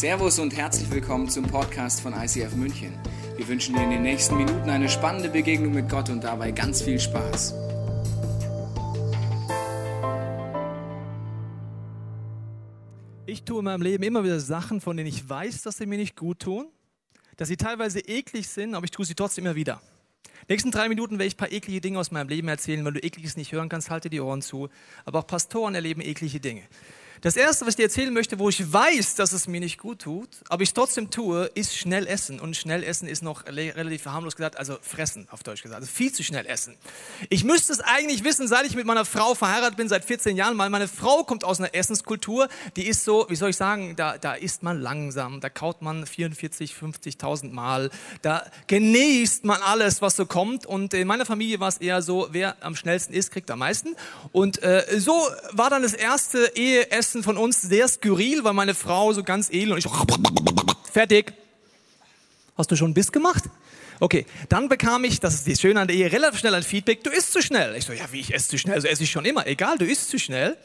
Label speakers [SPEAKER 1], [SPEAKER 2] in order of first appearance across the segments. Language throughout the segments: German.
[SPEAKER 1] Servus und herzlich willkommen zum Podcast von ICF München. Wir wünschen dir in den nächsten Minuten eine spannende Begegnung mit Gott und dabei ganz viel Spaß.
[SPEAKER 2] Ich tue in meinem Leben immer wieder Sachen, von denen ich weiß, dass sie mir nicht gut tun, dass sie teilweise eklig sind, aber ich tue sie trotzdem immer wieder. Nächsten drei Minuten werde ich ein paar eklige Dinge aus meinem Leben erzählen. Wenn du ekliges nicht hören kannst, halte die Ohren zu. Aber auch Pastoren erleben eklige Dinge. Das erste, was ich dir erzählen möchte, wo ich weiß, dass es mir nicht gut tut, aber ich trotzdem tue, ist schnell essen. Und schnell essen ist noch relativ harmlos gesagt, also fressen auf Deutsch gesagt. Also viel zu schnell essen. Ich müsste es eigentlich wissen, seit ich mit meiner Frau verheiratet bin, seit 14 Jahren, weil meine Frau kommt aus einer Essenskultur, die ist so, wie soll ich sagen, da, da isst man langsam, da kaut man 44, 50.000 Mal, da genießt man alles, was so kommt. Und in meiner Familie war es eher so, wer am schnellsten isst, kriegt am meisten. Und äh, so war dann das erste Eheessen Essen von uns sehr skurril, weil meine Frau so ganz edel und ich so, fertig. Hast du schon einen Biss gemacht? Okay, dann bekam ich, das ist die Schöne an der Ehe, relativ schnell ein Feedback, du isst zu schnell. Ich so, ja, wie ich esse zu schnell? Also esse ich schon immer. Egal, du isst zu schnell.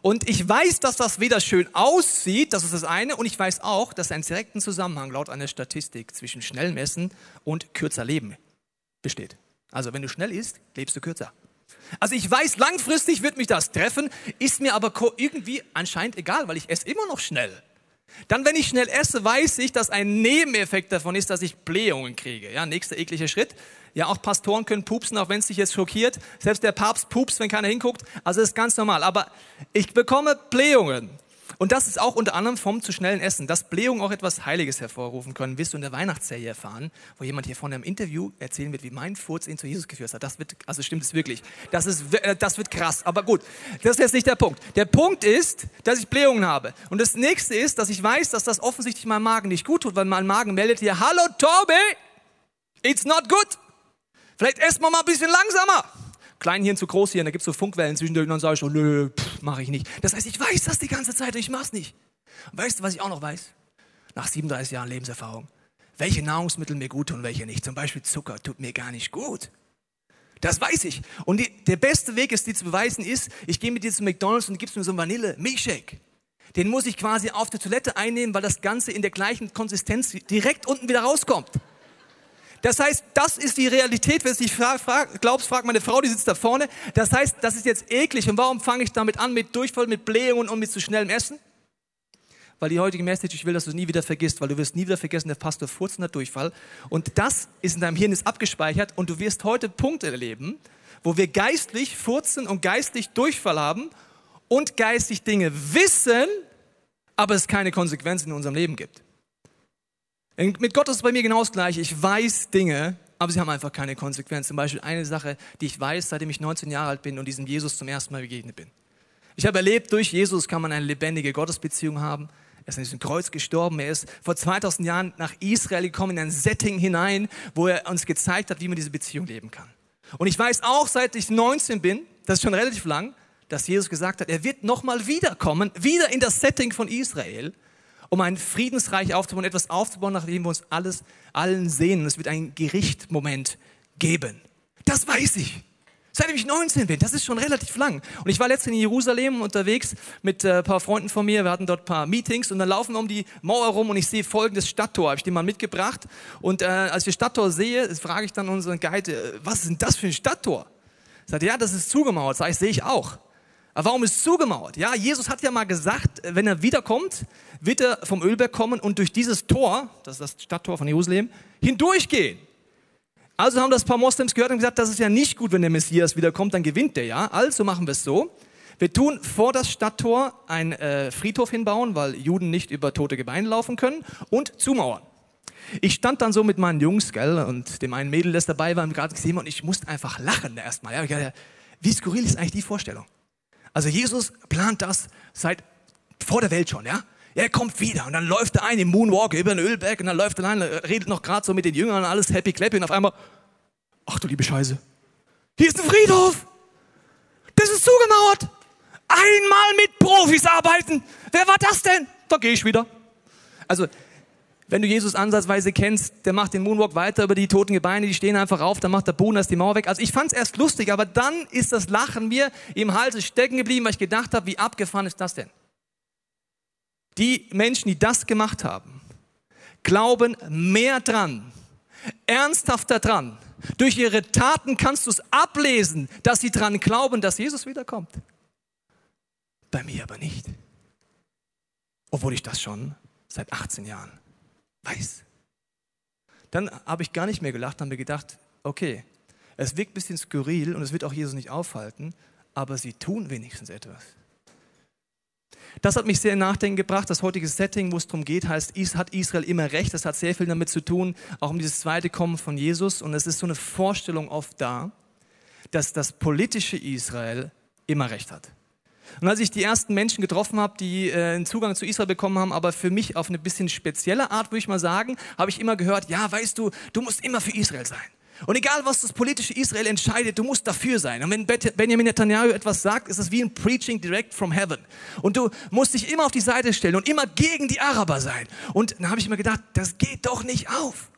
[SPEAKER 2] Und ich weiß, dass das weder schön aussieht, das ist das eine, und ich weiß auch, dass ein direkten Zusammenhang laut einer Statistik zwischen schnellem Essen und kürzer Leben besteht. Also wenn du schnell isst, lebst du kürzer. Also ich weiß, langfristig wird mich das treffen, ist mir aber irgendwie anscheinend egal, weil ich esse immer noch schnell. Dann, wenn ich schnell esse, weiß ich, dass ein Nebeneffekt davon ist, dass ich Blähungen kriege. Ja, nächster ekliger Schritt. Ja, auch Pastoren können pupsen, auch wenn es dich jetzt schockiert. Selbst der Papst pupst, wenn keiner hinguckt. Also das ist ganz normal. Aber ich bekomme Blähungen. Und das ist auch unter anderem vom zu schnellen Essen, dass Blähungen auch etwas Heiliges hervorrufen können. Wirst du in der Weihnachtsserie erfahren, wo jemand hier vorne im Interview erzählen wird, wie mein Furz ihn zu Jesus geführt hat. Das wird, also stimmt es wirklich. Das ist, äh, das wird krass. Aber gut, das ist jetzt nicht der Punkt. Der Punkt ist, dass ich Blähungen habe. Und das nächste ist, dass ich weiß, dass das offensichtlich meinem Magen nicht gut tut, weil mein Magen meldet hier, hallo Tobi, it's not good. Vielleicht essen wir mal ein bisschen langsamer. Kleinhirn zu Großhirn, da gibt es so Funkwellen zwischendurch und dann sage ich so, nö, mache ich nicht. Das heißt, ich weiß das die ganze Zeit und ich mache es nicht. Weißt du, was ich auch noch weiß? Nach 37 Jahren Lebenserfahrung. Welche Nahrungsmittel mir gut tun und welche nicht. Zum Beispiel Zucker tut mir gar nicht gut. Das weiß ich. Und die, der beste Weg, es dir zu beweisen, ist, ich gehe mit dir zu McDonalds und gibst mir so einen Vanille-Milchshake. Den muss ich quasi auf der Toilette einnehmen, weil das Ganze in der gleichen Konsistenz direkt unten wieder rauskommt. Das heißt, das ist die Realität. Wenn du dich frag, glaubst, frag meine Frau, die sitzt da vorne. Das heißt, das ist jetzt eklig. Und warum fange ich damit an? Mit Durchfall, mit Blähungen und mit zu schnellem Essen? Weil die heutige Message, ich will, dass du es nie wieder vergisst, weil du wirst nie wieder vergessen, der Pastor furzt und Durchfall. Und das ist in deinem Hirn ist abgespeichert und du wirst heute Punkte erleben, wo wir geistlich furzen und geistlich Durchfall haben und geistlich Dinge wissen, aber es keine Konsequenzen in unserem Leben gibt. Mit Gott ist es bei mir genau das Gleiche. Ich weiß Dinge, aber sie haben einfach keine Konsequenz. Zum Beispiel eine Sache, die ich weiß, seitdem ich 19 Jahre alt bin und diesem Jesus zum ersten Mal begegnet bin. Ich habe erlebt, durch Jesus kann man eine lebendige Gottesbeziehung haben. Er ist an diesem Kreuz gestorben. Er ist vor 2000 Jahren nach Israel gekommen, in ein Setting hinein, wo er uns gezeigt hat, wie man diese Beziehung leben kann. Und ich weiß auch, seit ich 19 bin, das ist schon relativ lang, dass Jesus gesagt hat, er wird nochmal wiederkommen, wieder in das Setting von Israel um ein Friedensreich aufzubauen, etwas aufzubauen, nachdem wir uns alles, allen sehen. Es wird ein Gerichtmoment geben. Das weiß ich. Seitdem ich 19 bin, das ist schon relativ lang. Und ich war letztens in Jerusalem unterwegs mit äh, ein paar Freunden von mir. Wir hatten dort ein paar Meetings und dann laufen wir um die Mauer rum und ich sehe folgendes Stadttor. Habe ich dir mal mitgebracht. Und äh, als ich Stadttor sehe, frage ich dann unseren Guide, äh, was ist denn das für ein Stadttor? Sagt ja, das ist zugemauert. Sag ich, sehe ich auch. Aber warum ist es zugemauert? Ja, Jesus hat ja mal gesagt, wenn er wiederkommt, wird er vom Ölberg kommen und durch dieses Tor, das ist das Stadttor von Jerusalem, hindurchgehen. Also haben das ein paar Moslems gehört und gesagt, das ist ja nicht gut, wenn der Messias wiederkommt, dann gewinnt der ja. Also machen wir es so. Wir tun vor das Stadttor einen äh, Friedhof hinbauen, weil Juden nicht über tote Gebeine laufen können und zumauern. Ich stand dann so mit meinen Jungs, gell, und dem einen Mädel, das dabei war, gerade gesehen und ich musste einfach lachen erstmal. Ja. Wie skurril ist eigentlich die Vorstellung? Also Jesus plant das seit vor der Welt schon, ja? Er kommt wieder und dann läuft er ein im Moonwalk über den Ölberg und dann läuft er ein, redet noch gerade so mit den Jüngern, alles happy clappy und auf einmal, ach du liebe Scheiße, hier ist ein Friedhof, das ist zugemauert, einmal mit Profis arbeiten, wer war das denn? Da gehe ich wieder. Also wenn du Jesus ansatzweise kennst, der macht den Moonwalk weiter über die toten Gebeine, die stehen einfach auf, dann macht der Bohnen die Mauer weg. Also ich fand es erst lustig, aber dann ist das Lachen mir im Hals stecken geblieben, weil ich gedacht habe, wie abgefahren ist das denn? Die Menschen, die das gemacht haben, glauben mehr dran, ernsthafter dran. Durch ihre Taten kannst du es ablesen, dass sie dran glauben, dass Jesus wiederkommt. Bei mir aber nicht. Obwohl ich das schon seit 18 Jahren weiß. Dann habe ich gar nicht mehr gelacht, habe mir gedacht, okay, es wirkt ein bisschen skurril und es wird auch Jesus nicht aufhalten, aber sie tun wenigstens etwas. Das hat mich sehr in Nachdenken gebracht. Das heutige Setting, wo es darum geht, heißt, hat Israel immer recht. Das hat sehr viel damit zu tun, auch um dieses zweite Kommen von Jesus. Und es ist so eine Vorstellung oft da, dass das politische Israel immer recht hat. Und als ich die ersten Menschen getroffen habe, die äh, einen Zugang zu Israel bekommen haben, aber für mich auf eine bisschen spezielle Art, würde ich mal sagen, habe ich immer gehört, ja, weißt du, du musst immer für Israel sein. Und egal, was das politische Israel entscheidet, du musst dafür sein. Und wenn Benjamin Netanyahu etwas sagt, ist es wie ein Preaching direct from heaven. Und du musst dich immer auf die Seite stellen und immer gegen die Araber sein. Und dann habe ich mir gedacht, das geht doch nicht auf.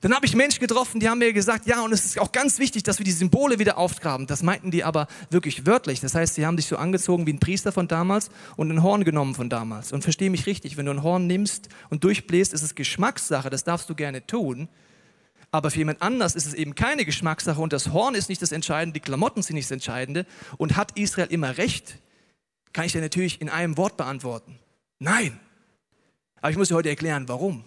[SPEAKER 2] Dann habe ich Menschen getroffen, die haben mir gesagt, ja, und es ist auch ganz wichtig, dass wir die Symbole wieder aufgraben. Das meinten die aber wirklich wörtlich. Das heißt, sie haben sich so angezogen wie ein Priester von damals und ein Horn genommen von damals. Und verstehe mich richtig, wenn du ein Horn nimmst und durchbläst, ist es Geschmackssache, das darfst du gerne tun. Aber für jemand anders ist es eben keine Geschmackssache und das Horn ist nicht das Entscheidende, die Klamotten sind nicht das Entscheidende. Und hat Israel immer recht? Kann ich dir natürlich in einem Wort beantworten. Nein. Aber ich muss dir heute erklären, warum.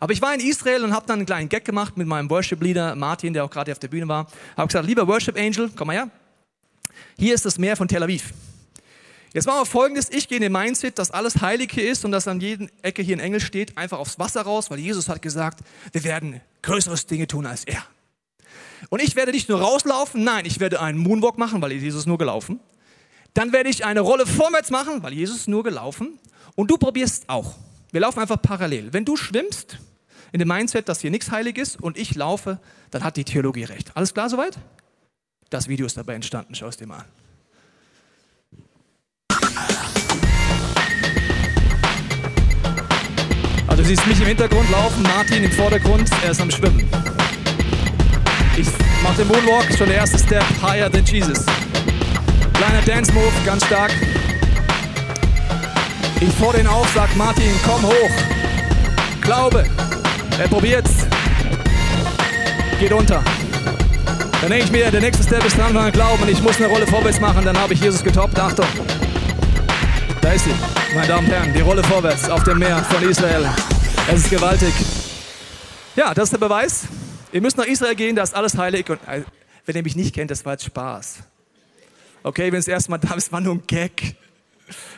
[SPEAKER 2] Aber ich war in Israel und habe dann einen kleinen Gag gemacht mit meinem Worship-Leader Martin, der auch gerade auf der Bühne war. Habe gesagt, lieber Worship-Angel, komm mal her. Hier ist das Meer von Tel Aviv. Jetzt machen wir folgendes, ich gehe in den Mindset, dass alles heilig hier ist und dass an jeder Ecke hier ein Engel steht, einfach aufs Wasser raus, weil Jesus hat gesagt, wir werden größeres Dinge tun als er. Und ich werde nicht nur rauslaufen, nein, ich werde einen Moonwalk machen, weil Jesus nur gelaufen. Dann werde ich eine Rolle vorwärts machen, weil Jesus nur gelaufen. Und du probierst auch. Wir laufen einfach parallel. Wenn du schwimmst, in dem Mindset, dass hier nichts heilig ist und ich laufe, dann hat die Theologie recht. Alles klar soweit? Das Video ist dabei entstanden, schau es dir mal an. Also du siehst mich im Hintergrund laufen, Martin im Vordergrund, er ist am Schwimmen. Ich mache den Moonwalk, schon der erste Step, higher than Jesus. Kleiner Dance Move, ganz stark. Ich fordere ihn auf, sag Martin, komm hoch. Glaube. Er probiert's. Geht unter. Dann denke ich mir, der nächste Step ist dran, wenn glauben, ich muss eine Rolle vorwärts machen, dann habe ich Jesus getoppt. Achtung. Da ist sie, meine Damen und Herren, die Rolle vorwärts auf dem Meer von Israel. Es ist gewaltig. Ja, das ist der Beweis. Ihr müsst nach Israel gehen, da ist alles heilig. Und äh, wenn ihr mich nicht kennt, das war jetzt Spaß. Okay, wenn es erstmal da ist, war nur ein Gag.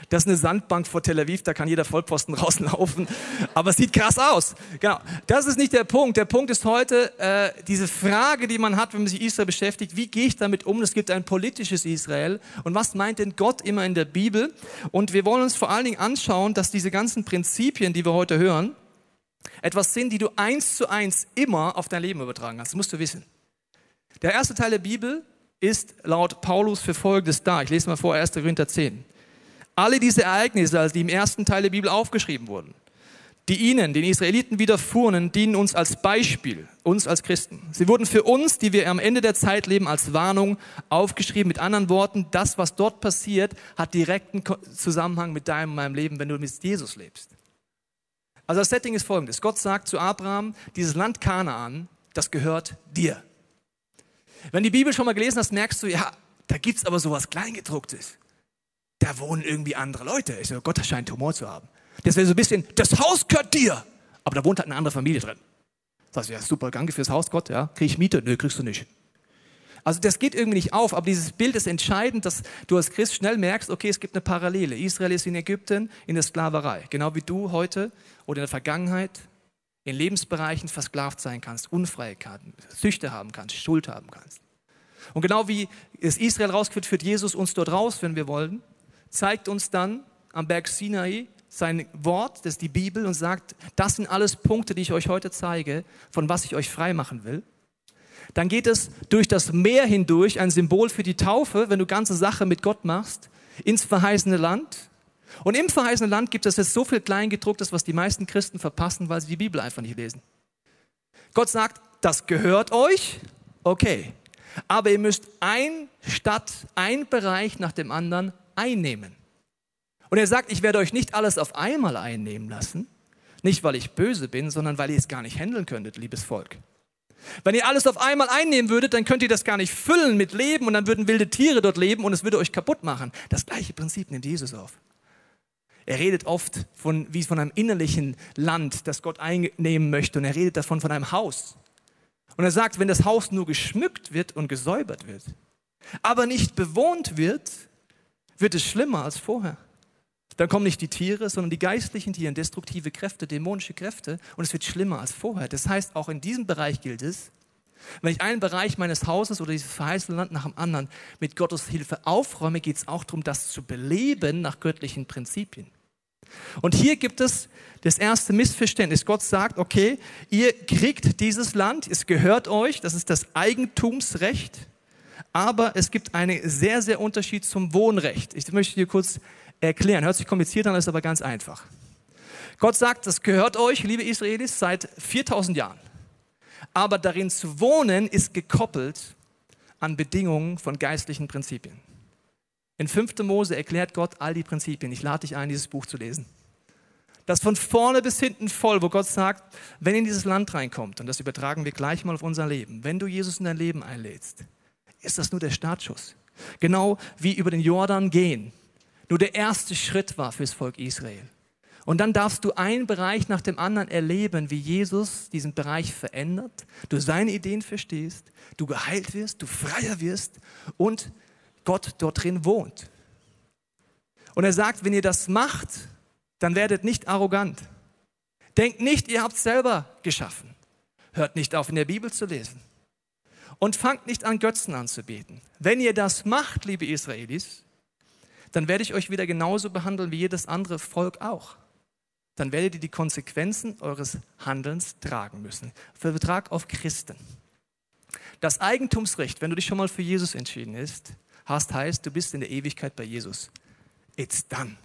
[SPEAKER 2] Das ist eine Sandbank vor Tel Aviv, da kann jeder Vollposten rauslaufen. Aber es sieht krass aus. Genau. Das ist nicht der Punkt. Der Punkt ist heute äh, diese Frage, die man hat, wenn man sich Israel beschäftigt. Wie gehe ich damit um? Es gibt ein politisches Israel. Und was meint denn Gott immer in der Bibel? Und wir wollen uns vor allen Dingen anschauen, dass diese ganzen Prinzipien, die wir heute hören, etwas sind, die du eins zu eins immer auf dein Leben übertragen hast. Das musst du wissen. Der erste Teil der Bibel ist laut Paulus für Folgendes da. Ich lese mal vor, 1. Korinther 10. Alle diese Ereignisse, die im ersten Teil der Bibel aufgeschrieben wurden, die ihnen, den Israeliten widerfuhren, dienen uns als Beispiel, uns als Christen. Sie wurden für uns, die wir am Ende der Zeit leben, als Warnung aufgeschrieben. Mit anderen Worten, das, was dort passiert, hat direkten Zusammenhang mit deinem und meinem Leben, wenn du mit Jesus lebst. Also das Setting ist folgendes. Gott sagt zu Abraham, dieses Land Kanaan, das gehört dir. Wenn die Bibel schon mal gelesen hast, merkst du, ja, da gibt es aber sowas Kleingedrucktes da wohnen irgendwie andere Leute. Ich so, Gott, scheint Humor zu haben. Das wäre so ein bisschen, das Haus gehört dir. Aber da wohnt halt eine andere Familie drin. Das heißt, ja, super, danke fürs Haus, Gott, ja. Krieg ich Miete? Nö, kriegst du nicht. Also das geht irgendwie nicht auf, aber dieses Bild ist entscheidend, dass du als Christ schnell merkst, okay, es gibt eine Parallele. Israel ist in Ägypten in der Sklaverei, genau wie du heute oder in der Vergangenheit in Lebensbereichen versklavt sein kannst, Unfreiheiten, Süchte haben kannst, Schuld haben kannst. Und genau wie es Israel rausgeführt, führt Jesus uns dort raus, wenn wir wollen zeigt uns dann am Berg Sinai sein Wort, das ist die Bibel, und sagt, das sind alles Punkte, die ich euch heute zeige, von was ich euch frei machen will. Dann geht es durch das Meer hindurch, ein Symbol für die Taufe, wenn du ganze Sache mit Gott machst, ins verheißene Land. Und im verheißenen Land gibt es jetzt so viel Kleingedrucktes, was die meisten Christen verpassen, weil sie die Bibel einfach nicht lesen. Gott sagt, das gehört euch, okay. Aber ihr müsst ein Stadt, ein Bereich nach dem anderen einnehmen. Und er sagt, ich werde euch nicht alles auf einmal einnehmen lassen, nicht weil ich böse bin, sondern weil ihr es gar nicht handeln könntet, liebes Volk. Wenn ihr alles auf einmal einnehmen würdet, dann könnt ihr das gar nicht füllen mit Leben und dann würden wilde Tiere dort leben und es würde euch kaputt machen. Das gleiche Prinzip nimmt Jesus auf. Er redet oft von, wie von einem innerlichen Land, das Gott einnehmen möchte und er redet davon von einem Haus. Und er sagt, wenn das Haus nur geschmückt wird und gesäubert wird, aber nicht bewohnt wird, wird es schlimmer als vorher. Dann kommen nicht die Tiere, sondern die geistlichen Tiere, destruktive Kräfte, dämonische Kräfte und es wird schlimmer als vorher. Das heißt, auch in diesem Bereich gilt es, wenn ich einen Bereich meines Hauses oder dieses verheißene Land nach dem anderen mit Gottes Hilfe aufräume, geht es auch darum, das zu beleben nach göttlichen Prinzipien. Und hier gibt es das erste Missverständnis. Gott sagt, okay, ihr kriegt dieses Land, es gehört euch, das ist das Eigentumsrecht, aber es gibt einen sehr, sehr Unterschied zum Wohnrecht. Ich möchte dir kurz erklären. Hört sich kompliziert an, ist aber ganz einfach. Gott sagt, das gehört euch, liebe Israelis, seit 4000 Jahren. Aber darin zu wohnen ist gekoppelt an Bedingungen von geistlichen Prinzipien. In 5. Mose erklärt Gott all die Prinzipien. Ich lade dich ein, dieses Buch zu lesen. Das von vorne bis hinten voll, wo Gott sagt, wenn ihr in dieses Land reinkommt, und das übertragen wir gleich mal auf unser Leben, wenn du Jesus in dein Leben einlädst, ist das nur der Startschuss. Genau wie über den Jordan gehen nur der erste Schritt war fürs Volk Israel. Und dann darfst du einen Bereich nach dem anderen erleben, wie Jesus diesen Bereich verändert, du seine Ideen verstehst, du geheilt wirst, du freier wirst und Gott dort drin wohnt. Und er sagt, wenn ihr das macht, dann werdet nicht arrogant. Denkt nicht, ihr habt es selber geschaffen. Hört nicht auf, in der Bibel zu lesen. Und fangt nicht an, Götzen anzubeten. Wenn ihr das macht, liebe Israelis, dann werde ich euch wieder genauso behandeln wie jedes andere Volk auch. Dann werdet ihr die Konsequenzen eures Handelns tragen müssen. Vertrag auf Christen. Das Eigentumsrecht, wenn du dich schon mal für Jesus entschieden hast, heißt, du bist in der Ewigkeit bei Jesus. It's done.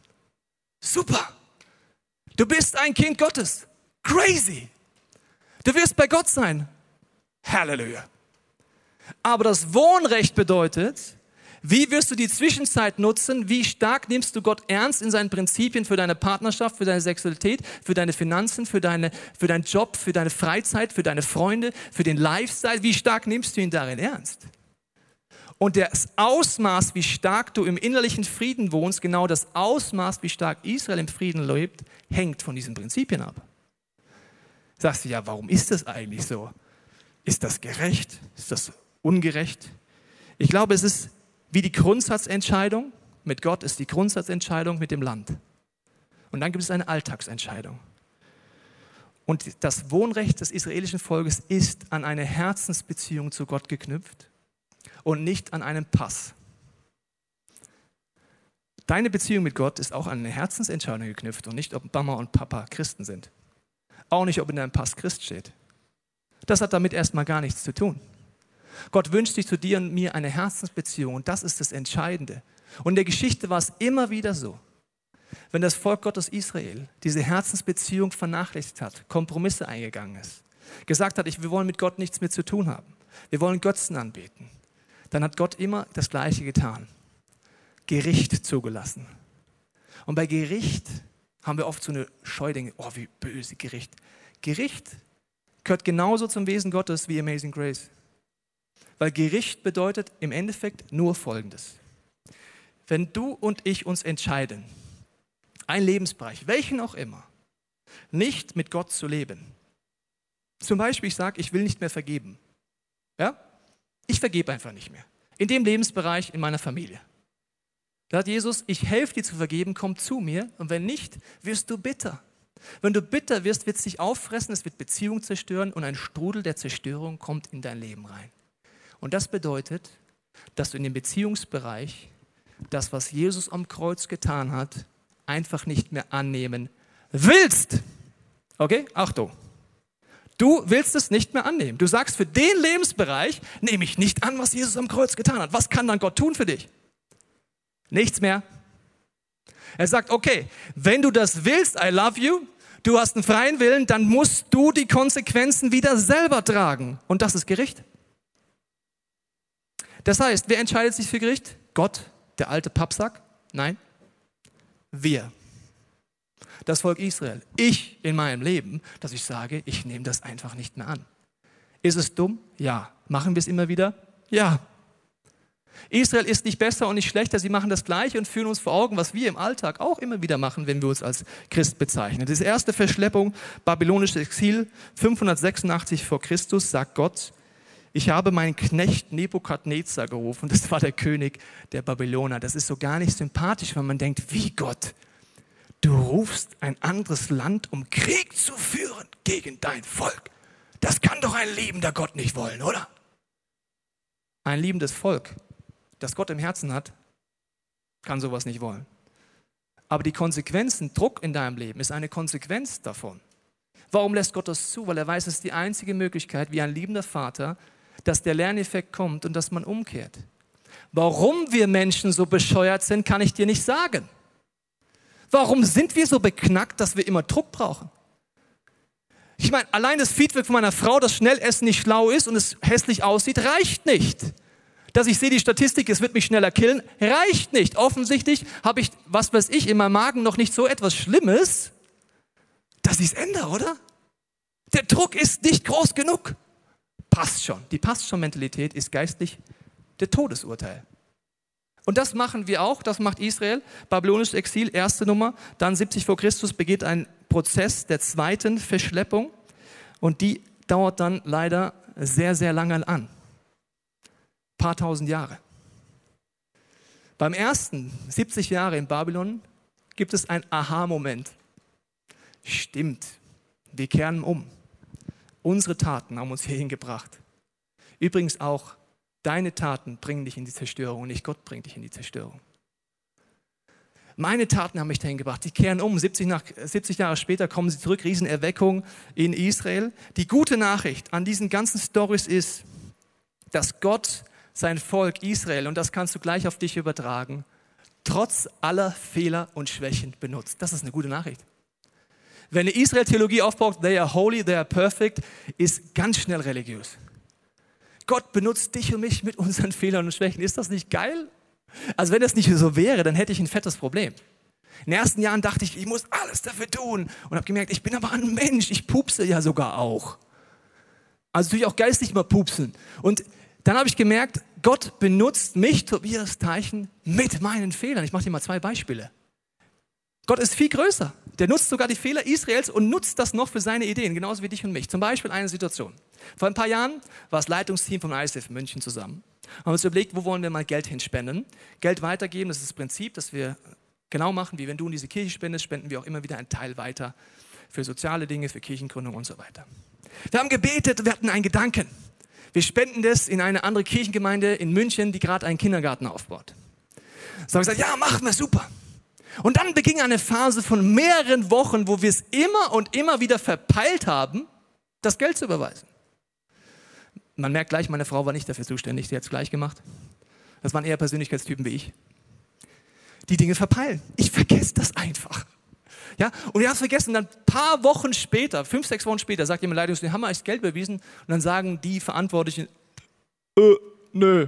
[SPEAKER 2] Super. Du bist ein Kind Gottes. Crazy. Du wirst bei Gott sein. Halleluja. Aber das Wohnrecht bedeutet, wie wirst du die Zwischenzeit nutzen? Wie stark nimmst du Gott ernst in seinen Prinzipien für deine Partnerschaft, für deine Sexualität, für deine Finanzen, für, deine, für deinen Job, für deine Freizeit, für deine Freunde, für den Lifestyle? Wie stark nimmst du ihn darin ernst? Und das Ausmaß, wie stark du im innerlichen Frieden wohnst, genau das Ausmaß, wie stark Israel im Frieden lebt, hängt von diesen Prinzipien ab. Sagst du, ja, warum ist das eigentlich so? Ist das gerecht? Ist das ungerecht? Ich glaube, es ist wie die Grundsatzentscheidung. Mit Gott ist die Grundsatzentscheidung mit dem Land. Und dann gibt es eine Alltagsentscheidung. Und das Wohnrecht des israelischen Volkes ist an eine Herzensbeziehung zu Gott geknüpft und nicht an einen Pass. Deine Beziehung mit Gott ist auch an eine Herzensentscheidung geknüpft und nicht, ob Mama und Papa Christen sind. Auch nicht, ob in deinem Pass Christ steht. Das hat damit erstmal gar nichts zu tun. Gott wünscht sich zu dir und mir eine Herzensbeziehung und das ist das Entscheidende. Und in der Geschichte war es immer wieder so. Wenn das Volk Gottes Israel diese Herzensbeziehung vernachlässigt hat, Kompromisse eingegangen ist, gesagt hat, wir wollen mit Gott nichts mehr zu tun haben, wir wollen Götzen anbeten, dann hat Gott immer das Gleiche getan. Gericht zugelassen. Und bei Gericht haben wir oft so eine Scheudinge, oh, wie böse Gericht. Gericht gehört genauso zum Wesen Gottes wie Amazing Grace. Weil Gericht bedeutet im Endeffekt nur Folgendes. Wenn du und ich uns entscheiden, ein Lebensbereich, welchen auch immer, nicht mit Gott zu leben. Zum Beispiel, ich sage, ich will nicht mehr vergeben. Ja? Ich vergebe einfach nicht mehr. In dem Lebensbereich in meiner Familie. Da hat Jesus, ich helfe dir zu vergeben, komm zu mir. Und wenn nicht, wirst du bitter. Wenn du bitter wirst, wird es dich auffressen, es wird Beziehung zerstören und ein Strudel der Zerstörung kommt in dein Leben rein. Und das bedeutet, dass du in dem Beziehungsbereich das, was Jesus am Kreuz getan hat, einfach nicht mehr annehmen willst. Okay? Achtung. Du willst es nicht mehr annehmen. Du sagst, für den Lebensbereich nehme ich nicht an, was Jesus am Kreuz getan hat. Was kann dann Gott tun für dich? Nichts mehr. Er sagt, okay, wenn du das willst, I love you, du hast einen freien Willen, dann musst du die Konsequenzen wieder selber tragen. Und das ist Gericht. Das heißt, wer entscheidet sich für Gericht? Gott, der alte Pappsack? Nein. Wir. Das Volk Israel. Ich in meinem Leben, dass ich sage, ich nehme das einfach nicht mehr an. Ist es dumm? Ja. Machen wir es immer wieder? Ja. Israel ist nicht besser und nicht schlechter, sie machen das Gleiche und führen uns vor Augen, was wir im Alltag auch immer wieder machen, wenn wir uns als Christ bezeichnen. Das erste Verschleppung, babylonisches Exil, 586 vor Christus, sagt Gott, ich habe meinen Knecht Nebukadnezar gerufen, das war der König der Babyloner. Das ist so gar nicht sympathisch, wenn man denkt, wie Gott, du rufst ein anderes Land, um Krieg zu führen gegen dein Volk. Das kann doch ein liebender Gott nicht wollen, oder? Ein liebendes Volk das Gott im Herzen hat, kann sowas nicht wollen. Aber die Konsequenzen, Druck in deinem Leben ist eine Konsequenz davon. Warum lässt Gott das zu? Weil er weiß, es ist die einzige Möglichkeit, wie ein liebender Vater, dass der Lerneffekt kommt und dass man umkehrt. Warum wir Menschen so bescheuert sind, kann ich dir nicht sagen. Warum sind wir so beknackt, dass wir immer Druck brauchen? Ich meine, allein das Feedback von meiner Frau, dass Schnellessen nicht schlau ist und es hässlich aussieht, reicht nicht dass ich sehe die Statistik, es wird mich schneller killen, reicht nicht. Offensichtlich habe ich, was weiß ich, in meinem Magen noch nicht so etwas Schlimmes, dass ich es ändere, oder? Der Druck ist nicht groß genug. Passt schon. Die passt schon Mentalität ist geistlich der Todesurteil. Und das machen wir auch, das macht Israel. Babylonisches Exil, erste Nummer. Dann 70 vor Christus begeht ein Prozess der zweiten Verschleppung. Und die dauert dann leider sehr, sehr lange an paar tausend Jahre. Beim ersten 70 Jahre in Babylon gibt es einen Aha-Moment. Stimmt, wir kehren um. Unsere Taten haben uns hierhin gebracht. Übrigens auch, deine Taten bringen dich in die Zerstörung und nicht Gott bringt dich in die Zerstörung. Meine Taten haben mich dahin gebracht. Die kehren um. 70, nach, 70 Jahre später kommen sie zurück. Riesenerweckung in Israel. Die gute Nachricht an diesen ganzen Stories ist, dass Gott sein Volk Israel, und das kannst du gleich auf dich übertragen, trotz aller Fehler und Schwächen benutzt. Das ist eine gute Nachricht. Wenn eine Israel-Theologie aufbaut, they are holy, they are perfect, ist ganz schnell religiös. Gott benutzt dich und mich mit unseren Fehlern und Schwächen. Ist das nicht geil? Also wenn das nicht so wäre, dann hätte ich ein fettes Problem. In den ersten Jahren dachte ich, ich muss alles dafür tun und habe gemerkt, ich bin aber ein Mensch, ich pupse ja sogar auch. Also tue ich auch geistig mal pupsen. Und dann habe ich gemerkt, Gott benutzt mich, Tobias Teichen, mit meinen Fehlern. Ich mache dir mal zwei Beispiele. Gott ist viel größer. Der nutzt sogar die Fehler Israels und nutzt das noch für seine Ideen, genauso wie dich und mich. Zum Beispiel eine Situation. Vor ein paar Jahren war das Leitungsteam vom ISF München zusammen. Haben uns überlegt, wo wollen wir mal Geld hinspenden. Geld weitergeben, das ist das Prinzip, das wir genau machen, wie wenn du in diese Kirche spendest, spenden wir auch immer wieder einen Teil weiter für soziale Dinge, für Kirchengründung und so weiter. Wir haben gebetet, wir hatten einen Gedanken. Wir spenden das in eine andere Kirchengemeinde in München, die gerade einen Kindergarten aufbaut. So haben wir gesagt, ja, machen wir, super. Und dann beging eine Phase von mehreren Wochen, wo wir es immer und immer wieder verpeilt haben, das Geld zu überweisen. Man merkt gleich, meine Frau war nicht dafür zuständig, sie hat es gleich gemacht. Das waren eher Persönlichkeitstypen wie ich. Die Dinge verpeilen. Ich vergesse das einfach. Ja, und wir haben es vergessen. Dann ein paar Wochen später, fünf, sechs Wochen später, sagt jemand Leitung, haben wir eigentlich Geld bewiesen. Und dann sagen die Verantwortlichen, äh, nö,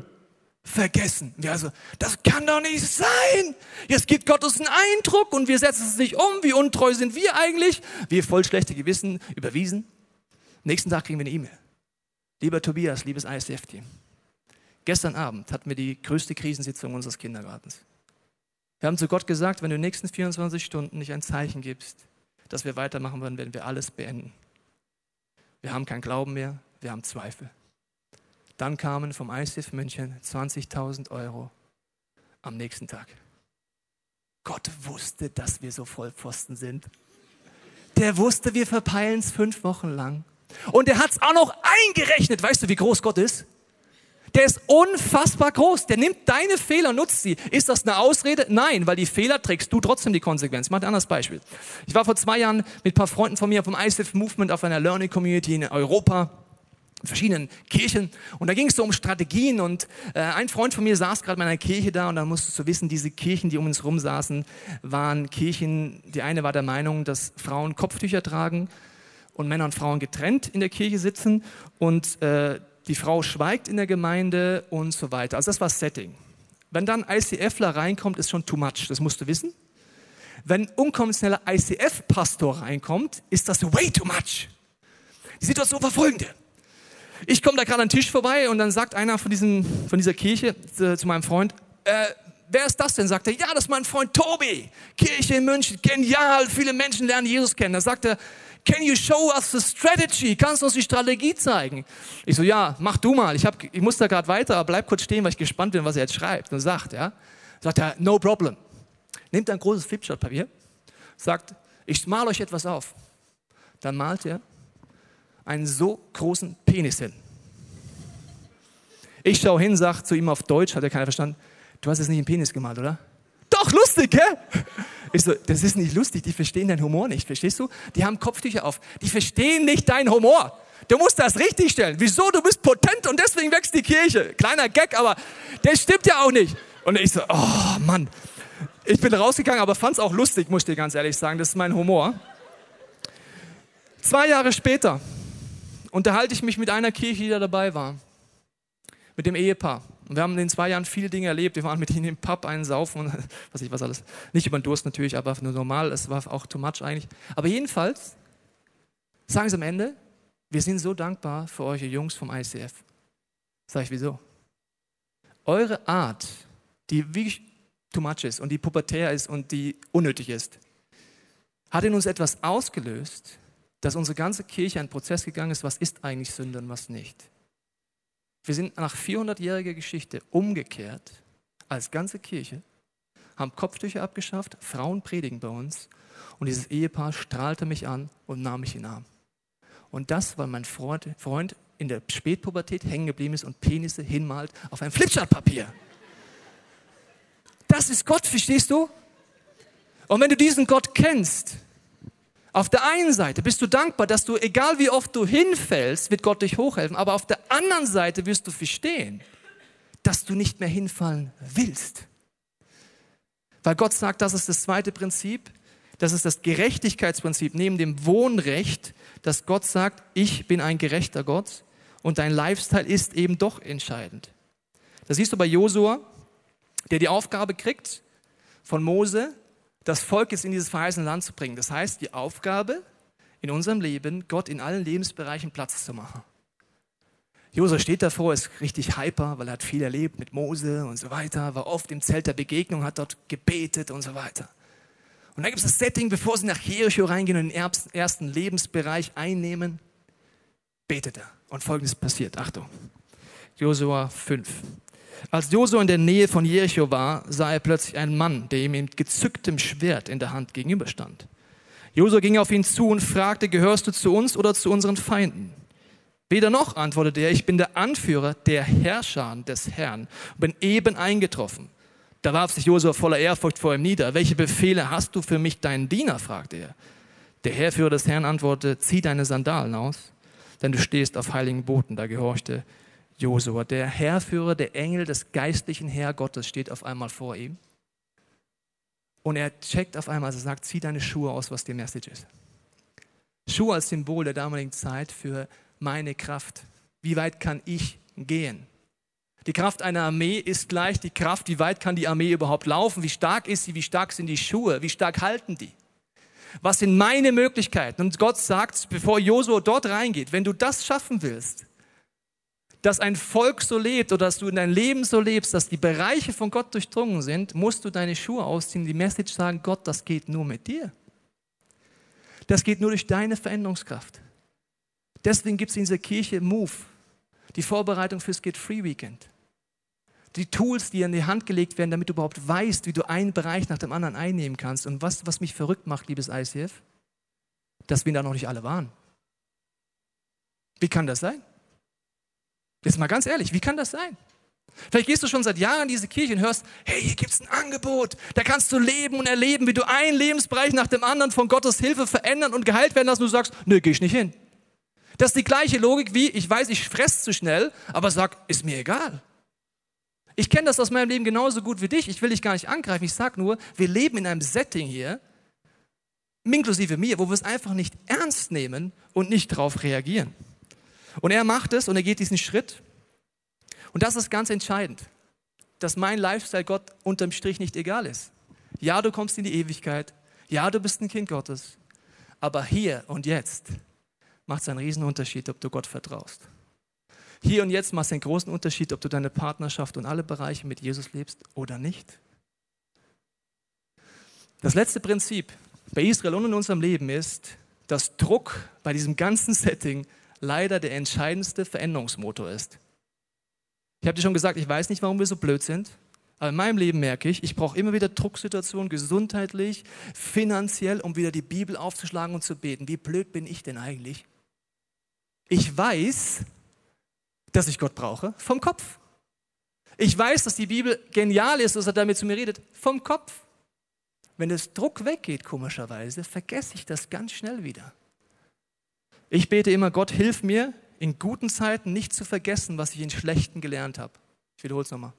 [SPEAKER 2] vergessen. Wir also, das kann doch nicht sein. Jetzt gibt Gott uns einen Eindruck und wir setzen es nicht um. Wie untreu sind wir eigentlich? Wir voll schlechte Gewissen überwiesen. Nächsten Tag kriegen wir eine E-Mail. Lieber Tobias, liebes ISF-Team. Gestern Abend hatten wir die größte Krisensitzung unseres Kindergartens. Wir haben zu Gott gesagt, wenn du in den nächsten 24 Stunden nicht ein Zeichen gibst, dass wir weitermachen werden, werden wir alles beenden. Wir haben keinen Glauben mehr, wir haben Zweifel. Dann kamen vom ICF München 20.000 Euro am nächsten Tag. Gott wusste, dass wir so Vollpfosten sind. Der wusste, wir verpeilen es fünf Wochen lang. Und er hat es auch noch eingerechnet. Weißt du, wie groß Gott ist? Der ist unfassbar groß. Der nimmt deine Fehler nutzt sie. Ist das eine Ausrede? Nein, weil die Fehler trägst du trotzdem die Konsequenz. Ich mache ein anderes Beispiel. Ich war vor zwei Jahren mit ein paar Freunden von mir vom ISIF Movement auf einer Learning Community in Europa verschiedenen Kirchen und da ging es so um Strategien und äh, ein Freund von mir saß gerade in einer Kirche da und da musstest du wissen, diese Kirchen, die um uns rum saßen, waren Kirchen, die eine war der Meinung, dass Frauen Kopftücher tragen und Männer und Frauen getrennt in der Kirche sitzen und äh, die Frau schweigt in der Gemeinde und so weiter. Also das war Setting. Wenn dann ICFler reinkommt, ist schon too much, das musst du wissen. Wenn unkonventioneller ICF-Pastor reinkommt, ist das way too much. Die Situation war folgende. Ich komme da gerade an den Tisch vorbei und dann sagt einer von, diesen, von dieser Kirche zu, zu meinem Freund, äh, wer ist das denn? Sagt er, ja, das ist mein Freund Tobi. Kirche in München, genial, viele Menschen lernen Jesus kennen. Da sagt er, can you show us the strategy? Kannst du uns die Strategie zeigen? Ich so, ja, mach du mal. Ich, hab, ich muss da gerade weiter, aber bleib kurz stehen, weil ich gespannt bin, was er jetzt schreibt und sagt. Ja. Sagt er, no problem. Nimmt ein großes Flipchart-Papier, sagt, ich mal euch etwas auf. Dann malt er einen so großen Penis hin. Ich schaue hin, sage zu ihm auf Deutsch, hat er keiner verstanden, du hast jetzt nicht einen Penis gemalt, oder? Doch, lustig, gell? Ich so, das ist nicht lustig, die verstehen deinen Humor nicht, verstehst du? Die haben Kopftücher auf, die verstehen nicht deinen Humor. Du musst das richtig stellen. Wieso? Du bist potent und deswegen wächst die Kirche. Kleiner Gag, aber das stimmt ja auch nicht. Und ich so, oh Mann. Ich bin rausgegangen, aber fand es auch lustig, muss ich dir ganz ehrlich sagen. Das ist mein Humor. Zwei Jahre später unterhalte ich mich mit einer Kirche, die da dabei war. Mit dem Ehepaar. Und wir haben in den zwei Jahren viele Dinge erlebt. Wir waren mit ihnen im Pub einen saufen und was ich was alles. Nicht über den Durst natürlich, aber nur normal. Es war auch too much eigentlich. Aber jedenfalls sagen sie am Ende, wir sind so dankbar für euch Jungs vom ICF. Sag ich, wieso? Eure Art, die wirklich too much ist und die pubertär ist und die unnötig ist, hat in uns etwas ausgelöst, dass unsere ganze Kirche ein Prozess gegangen ist, was ist eigentlich Sünde und was nicht. Wir sind nach 400-jähriger Geschichte umgekehrt als ganze Kirche, haben Kopftücher abgeschafft, Frauen predigen bei uns und dieses Ehepaar strahlte mich an und nahm mich in Arm. Und das, weil mein Freund, Freund in der Spätpubertät hängen geblieben ist und Penisse hinmalt auf ein Flipchartpapier. Das ist Gott, verstehst du? Und wenn du diesen Gott kennst, auf der einen Seite bist du dankbar, dass du, egal wie oft du hinfällst, wird Gott dich hochhelfen. Aber auf der anderen Seite wirst du verstehen, dass du nicht mehr hinfallen willst. Weil Gott sagt, das ist das zweite Prinzip, das ist das Gerechtigkeitsprinzip neben dem Wohnrecht, dass Gott sagt, ich bin ein gerechter Gott und dein Lifestyle ist eben doch entscheidend. Das siehst du bei Josua, der die Aufgabe kriegt von Mose, das Volk jetzt in dieses verheißene Land zu bringen. Das heißt, die Aufgabe in unserem Leben, Gott in allen Lebensbereichen Platz zu machen. Josua steht davor, ist richtig hyper, weil er hat viel erlebt mit Mose und so weiter, war oft im Zelt der Begegnung, hat dort gebetet und so weiter. Und dann gibt es das Setting, bevor sie nach Jericho reingehen und den ersten Lebensbereich einnehmen, betet er. Und folgendes passiert. Achtung. Josua 5. Als Josua in der Nähe von Jericho war, sah er plötzlich einen Mann, der ihm mit gezücktem Schwert in der Hand gegenüberstand. Josua ging auf ihn zu und fragte, gehörst du zu uns oder zu unseren Feinden? Weder noch, antwortete er, ich bin der Anführer der Herrscher des Herrn und bin eben eingetroffen. Da warf sich Josua voller Ehrfurcht vor ihm nieder. Welche Befehle hast du für mich, deinen Diener? fragte er. Der Herrführer des Herrn antwortete, zieh deine Sandalen aus, denn du stehst auf heiligen Boden. Da gehorchte Josua. Der Herrführer, der Engel des geistlichen Herr Gottes steht auf einmal vor ihm. Und er checkt auf einmal, also sagt, zieh deine Schuhe aus, was die Message ist. Schuhe als Symbol der damaligen Zeit für meine Kraft. Wie weit kann ich gehen? Die Kraft einer Armee ist gleich die Kraft, wie weit kann die Armee überhaupt laufen? Wie stark ist sie? Wie stark sind die Schuhe? Wie stark halten die? Was sind meine Möglichkeiten? Und Gott sagt, bevor Josua dort reingeht, wenn du das schaffen willst, dass ein Volk so lebt oder dass du in deinem Leben so lebst, dass die Bereiche von Gott durchdrungen sind, musst du deine Schuhe ausziehen, die Message sagen, Gott, das geht nur mit dir. Das geht nur durch deine Veränderungskraft. Deswegen gibt es in dieser Kirche Move, die Vorbereitung fürs Get Free Weekend. Die Tools, die in die Hand gelegt werden, damit du überhaupt weißt, wie du einen Bereich nach dem anderen einnehmen kannst. Und was, was mich verrückt macht, liebes ICF, dass wir da noch nicht alle waren. Wie kann das sein? Jetzt mal ganz ehrlich, wie kann das sein? Vielleicht gehst du schon seit Jahren in diese Kirche und hörst, hey, hier gibt es ein Angebot. Da kannst du leben und erleben, wie du einen Lebensbereich nach dem anderen von Gottes Hilfe verändern und geheilt werden lassen. Und du sagst, nö, geh ich nicht hin. Das ist die gleiche Logik wie, ich weiß, ich fress zu schnell, aber sag, ist mir egal. Ich kenne das aus meinem Leben genauso gut wie dich. Ich will dich gar nicht angreifen. Ich sage nur, wir leben in einem Setting hier, inklusive mir, wo wir es einfach nicht ernst nehmen und nicht darauf reagieren. Und er macht es und er geht diesen Schritt. Und das ist ganz entscheidend, dass mein Lifestyle Gott unterm Strich nicht egal ist. Ja, du kommst in die Ewigkeit. Ja, du bist ein Kind Gottes. Aber hier und jetzt macht es einen riesen Unterschied, ob du Gott vertraust. Hier und jetzt macht es einen großen Unterschied, ob du deine Partnerschaft und alle Bereiche mit Jesus lebst oder nicht. Das letzte Prinzip bei Israel und in unserem Leben ist, dass Druck bei diesem ganzen Setting leider der entscheidendste Veränderungsmotor ist. Ich habe dir schon gesagt, ich weiß nicht, warum wir so blöd sind, aber in meinem Leben merke ich, ich brauche immer wieder Drucksituationen, gesundheitlich, finanziell, um wieder die Bibel aufzuschlagen und zu beten. Wie blöd bin ich denn eigentlich? Ich weiß, dass ich Gott brauche, vom Kopf. Ich weiß, dass die Bibel genial ist, dass er damit zu mir redet, vom Kopf. Wenn das Druck weggeht, komischerweise, vergesse ich das ganz schnell wieder. Ich bete immer, Gott, hilf mir, in guten Zeiten nicht zu vergessen, was ich in schlechten gelernt habe. Ich wiederhole es nochmal.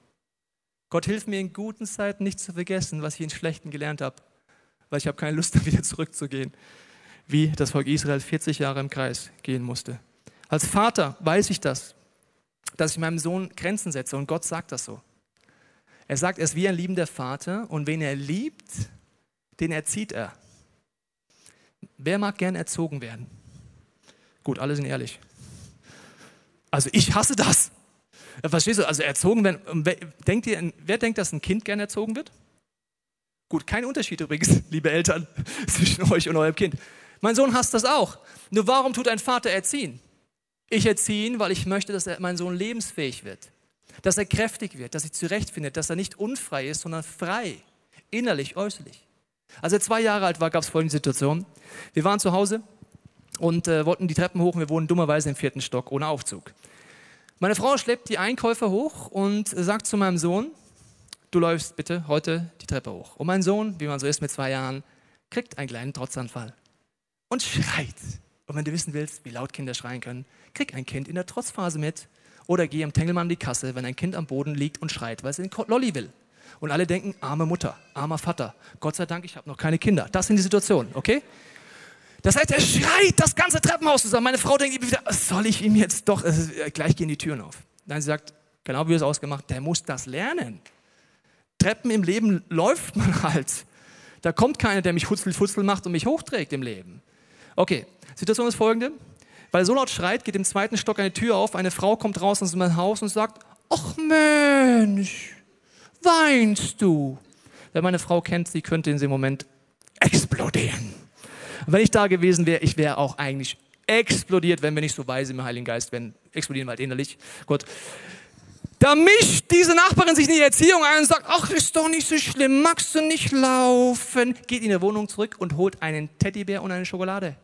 [SPEAKER 2] Gott, hilf mir in guten Zeiten nicht zu vergessen, was ich in schlechten gelernt habe, weil ich habe keine Lust, wieder zurückzugehen, wie das Volk Israel 40 Jahre im Kreis gehen musste. Als Vater weiß ich das, dass ich meinem Sohn Grenzen setze und Gott sagt das so. Er sagt, er ist wie ein liebender Vater und wen er liebt, den erzieht er. Wer mag gern erzogen werden? Gut, alle sind ehrlich. Also ich hasse das. Verstehst du? Also erzogen werden. Denkt ihr, wer denkt, dass ein Kind gern erzogen wird? Gut, kein Unterschied übrigens, liebe Eltern, zwischen euch und eurem Kind. Mein Sohn hasst das auch. Nur warum tut ein Vater erziehen? Ich erziehe ihn, weil ich möchte, dass er, mein Sohn lebensfähig wird. Dass er kräftig wird, dass er sich zurechtfindet, dass er nicht unfrei ist, sondern frei. Innerlich, äußerlich. Als er zwei Jahre alt war, gab es folgende Situation. Wir waren zu Hause und äh, wollten die Treppen hoch. Wir wohnen dummerweise im vierten Stock ohne Aufzug. Meine Frau schleppt die Einkäufer hoch und sagt zu meinem Sohn, du läufst bitte heute die Treppe hoch. Und mein Sohn, wie man so ist mit zwei Jahren, kriegt einen kleinen Trotzanfall und schreit. Und wenn du wissen willst, wie laut Kinder schreien können, krieg ein Kind in der Trotzphase mit oder geh am Tengelmann die Kasse, wenn ein Kind am Boden liegt und schreit, weil es den Lolli will. Und alle denken, arme Mutter, armer Vater. Gott sei Dank, ich habe noch keine Kinder. Das sind die Situationen, okay? Das heißt, er schreit das ganze Treppenhaus zusammen. Meine Frau denkt wieder, soll ich ihm jetzt doch, ist, gleich gehen die Türen auf. Nein, sie sagt, genau wie es ausgemacht, der muss das lernen. Treppen im Leben läuft man halt. Da kommt keiner, der mich hutzel macht und mich hochträgt im Leben. Okay, Situation ist folgende. Weil er so laut schreit, geht im zweiten Stock eine Tür auf, eine Frau kommt raus aus meinem Haus und sagt, ach Mensch, weinst du? Wer meine Frau kennt, sie könnte in dem Moment explodieren. Und wenn ich da gewesen wäre, ich wäre auch eigentlich explodiert, wenn wir nicht so weise im Heiligen Geist wären. Explodieren wir halt innerlich. Gut. Da mischt diese Nachbarin sich in die Erziehung ein und sagt, ach, ist doch nicht so schlimm, magst du nicht laufen? Geht in die Wohnung zurück und holt einen Teddybär und eine Schokolade.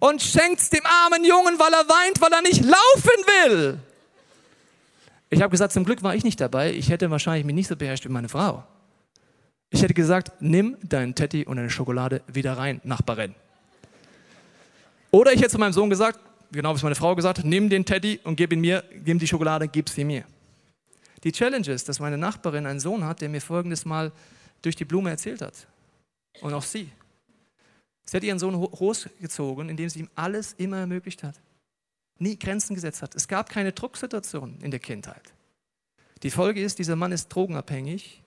[SPEAKER 2] Und schenkt dem armen Jungen, weil er weint, weil er nicht laufen will. Ich habe gesagt, zum Glück war ich nicht dabei. Ich hätte wahrscheinlich mich nicht so beherrscht wie meine Frau. Ich hätte gesagt, nimm deinen Teddy und deine Schokolade wieder rein, Nachbarin. Oder ich hätte zu meinem Sohn gesagt, genau wie es meine Frau gesagt hat, nimm den Teddy und gib ihn mir, gib die Schokolade, gib sie mir. Die Challenge ist, dass meine Nachbarin einen Sohn hat, der mir folgendes Mal durch die Blume erzählt hat. Und auch sie. Sie hat ihren Sohn großgezogen, indem sie ihm alles immer ermöglicht hat nie Grenzen gesetzt hat. Es gab keine Drucksituation in der Kindheit. Die Folge ist, dieser Mann ist drogenabhängig,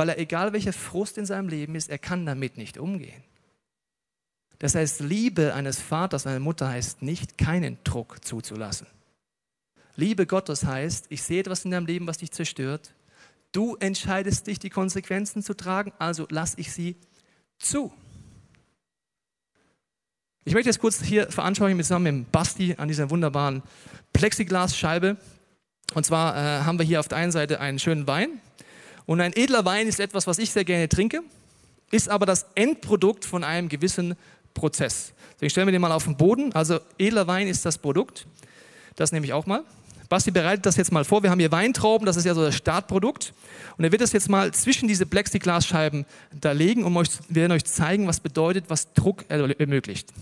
[SPEAKER 2] weil er, egal welcher Frust in seinem Leben ist, er kann damit nicht umgehen. Das heißt, Liebe eines Vaters, einer Mutter heißt nicht, keinen Druck zuzulassen. Liebe Gottes heißt, ich sehe etwas in deinem Leben, was dich zerstört. Du entscheidest dich, die Konsequenzen zu tragen, also lasse ich sie zu. Ich möchte jetzt kurz hier veranschaulichen zusammen mit Basti an dieser wunderbaren Plexiglasscheibe. Und zwar äh, haben wir hier auf der einen Seite einen schönen Wein. Und ein edler Wein ist etwas, was ich sehr gerne trinke, ist aber das Endprodukt von einem gewissen Prozess. Deswegen stellen wir den mal auf den Boden. Also edler Wein ist das Produkt. Das nehme ich auch mal. Basti bereitet das jetzt mal vor. Wir haben hier Weintrauben, das ist ja so das Startprodukt. Und er wird das jetzt mal zwischen diese Plexiglasscheiben da legen, um euch, wir werden euch zeigen, was bedeutet, was Druck ermöglicht.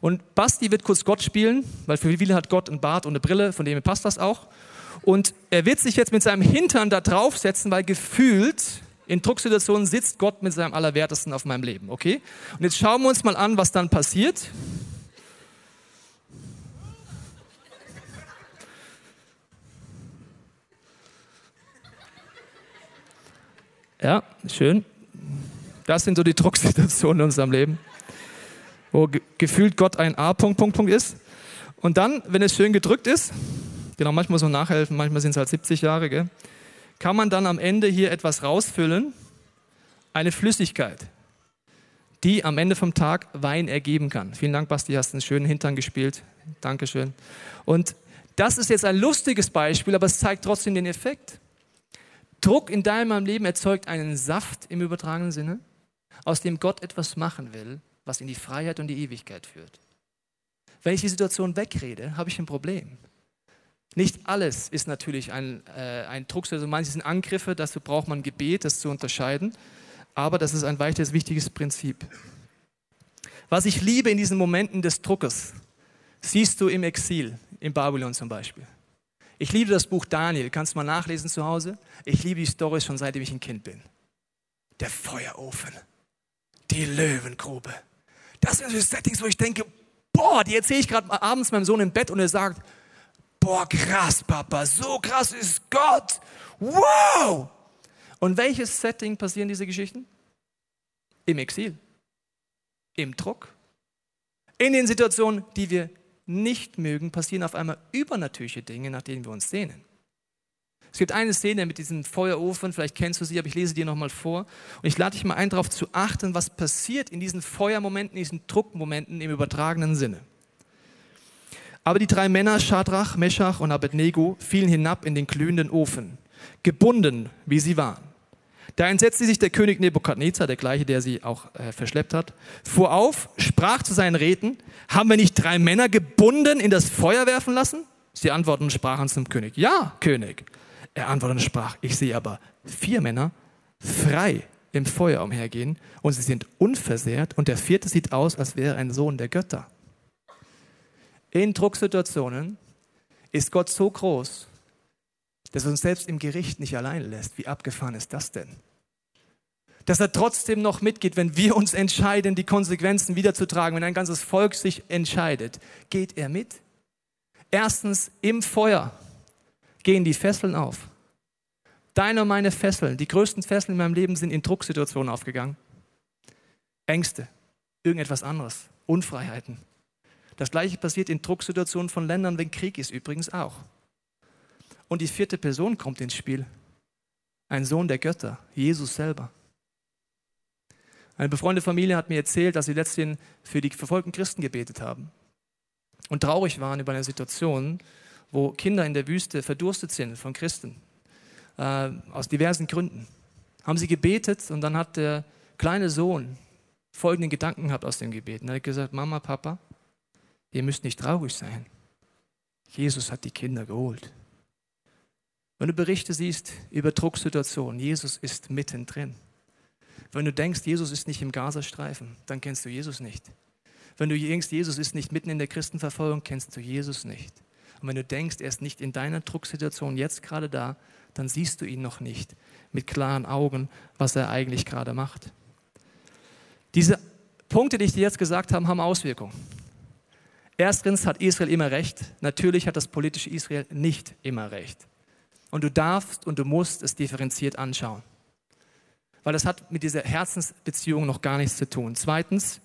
[SPEAKER 2] Und Basti wird kurz Gott spielen, weil für viele hat Gott einen Bart und eine Brille, von dem passt das auch. Und er wird sich jetzt mit seinem Hintern da draufsetzen, weil gefühlt in Drucksituationen sitzt Gott mit seinem Allerwertesten auf meinem Leben, okay? Und jetzt schauen wir uns mal an, was dann passiert. Ja, schön. Das sind so die Drucksituationen in unserem Leben, wo ge gefühlt Gott ein A. Punkt, Punkt, Punkt ist. Und dann, wenn es schön gedrückt ist, genau, manchmal man nachhelfen, manchmal sind es halt 70 Jahre, gell, kann man dann am Ende hier etwas rausfüllen, eine Flüssigkeit, die am Ende vom Tag Wein ergeben kann. Vielen Dank, Basti, hast einen schönen Hintern gespielt. Dankeschön. Und das ist jetzt ein lustiges Beispiel, aber es zeigt trotzdem den Effekt. Druck in deinem Leben erzeugt einen Saft im übertragenen Sinne, aus dem Gott etwas machen will, was in die Freiheit und die Ewigkeit führt. Wenn ich die Situation wegrede, habe ich ein Problem. Nicht alles ist natürlich ein, äh, ein Druck, also manche sind Angriffe, dazu braucht man Gebet, das zu unterscheiden. Aber das ist ein weiteres wichtiges Prinzip. Was ich liebe in diesen Momenten des Druckes, siehst du im Exil, in Babylon zum Beispiel. Ich liebe das Buch Daniel, kannst du mal nachlesen zu Hause. Ich liebe die Story schon seitdem ich ein Kind bin. Der Feuerofen, die Löwengrube. Das sind so Settings, wo ich denke, boah, die erzähle ich gerade abends meinem Sohn im Bett und er sagt, boah, krass, Papa, so krass ist Gott. Wow! Und welches Setting passieren diese Geschichten? Im Exil, im Druck, in den Situationen, die wir nicht mögen, passieren auf einmal übernatürliche Dinge, nach denen wir uns sehnen. Es gibt eine Szene mit diesem Feuerofen, vielleicht kennst du sie, aber ich lese dir nochmal vor. Und ich lade dich mal ein, darauf zu achten, was passiert in diesen Feuermomenten, in diesen Druckmomenten im übertragenen Sinne. Aber die drei Männer, Schadrach, Meschach und Abednego, fielen hinab in den glühenden Ofen, gebunden, wie sie waren. Da entsetzte sich der König Nebukadnezar, der gleiche, der sie auch äh, verschleppt hat, fuhr auf, sprach zu seinen Räten, haben wir nicht drei Männer gebunden in das Feuer werfen lassen? Sie antworteten und sprachen zum König, ja, König. Er antwortete und sprach, ich sehe aber vier Männer frei im Feuer umhergehen und sie sind unversehrt und der vierte sieht aus, als wäre ein Sohn der Götter. In Drucksituationen ist Gott so groß, dass er uns selbst im Gericht nicht allein lässt. Wie abgefahren ist das denn? Dass er trotzdem noch mitgeht, wenn wir uns entscheiden, die Konsequenzen wiederzutragen, wenn ein ganzes Volk sich entscheidet, geht er mit. Erstens, im Feuer gehen die Fesseln auf. Deine und meine Fesseln, die größten Fesseln in meinem Leben sind in Drucksituationen aufgegangen. Ängste, irgendetwas anderes, Unfreiheiten. Das gleiche passiert in Drucksituationen von Ländern, wenn Krieg ist übrigens auch. Und die vierte Person kommt ins Spiel. Ein Sohn der Götter, Jesus selber. Eine befreundete Familie hat mir erzählt, dass sie letztens für die verfolgten Christen gebetet haben und traurig waren über eine Situation, wo Kinder in der Wüste verdurstet sind von Christen, äh, aus diversen Gründen. Haben sie gebetet und dann hat der kleine Sohn folgenden Gedanken gehabt aus dem Gebet. Er hat gesagt, Mama, Papa, ihr müsst nicht traurig sein. Jesus hat die Kinder geholt. Wenn du Berichte siehst über Drucksituationen, Jesus ist mittendrin. Wenn du denkst, Jesus ist nicht im Gazastreifen, dann kennst du Jesus nicht. Wenn du denkst, Jesus ist nicht mitten in der Christenverfolgung, kennst du Jesus nicht. Und wenn du denkst, er ist nicht in deiner Drucksituation jetzt gerade da, dann siehst du ihn noch nicht mit klaren Augen, was er eigentlich gerade macht. Diese Punkte, die ich dir jetzt gesagt habe, haben Auswirkungen. Erstens hat Israel immer recht. Natürlich hat das politische Israel nicht immer recht. Und du darfst und du musst es differenziert anschauen. Weil das hat mit dieser Herzensbeziehung noch gar nichts zu tun. Zweitens,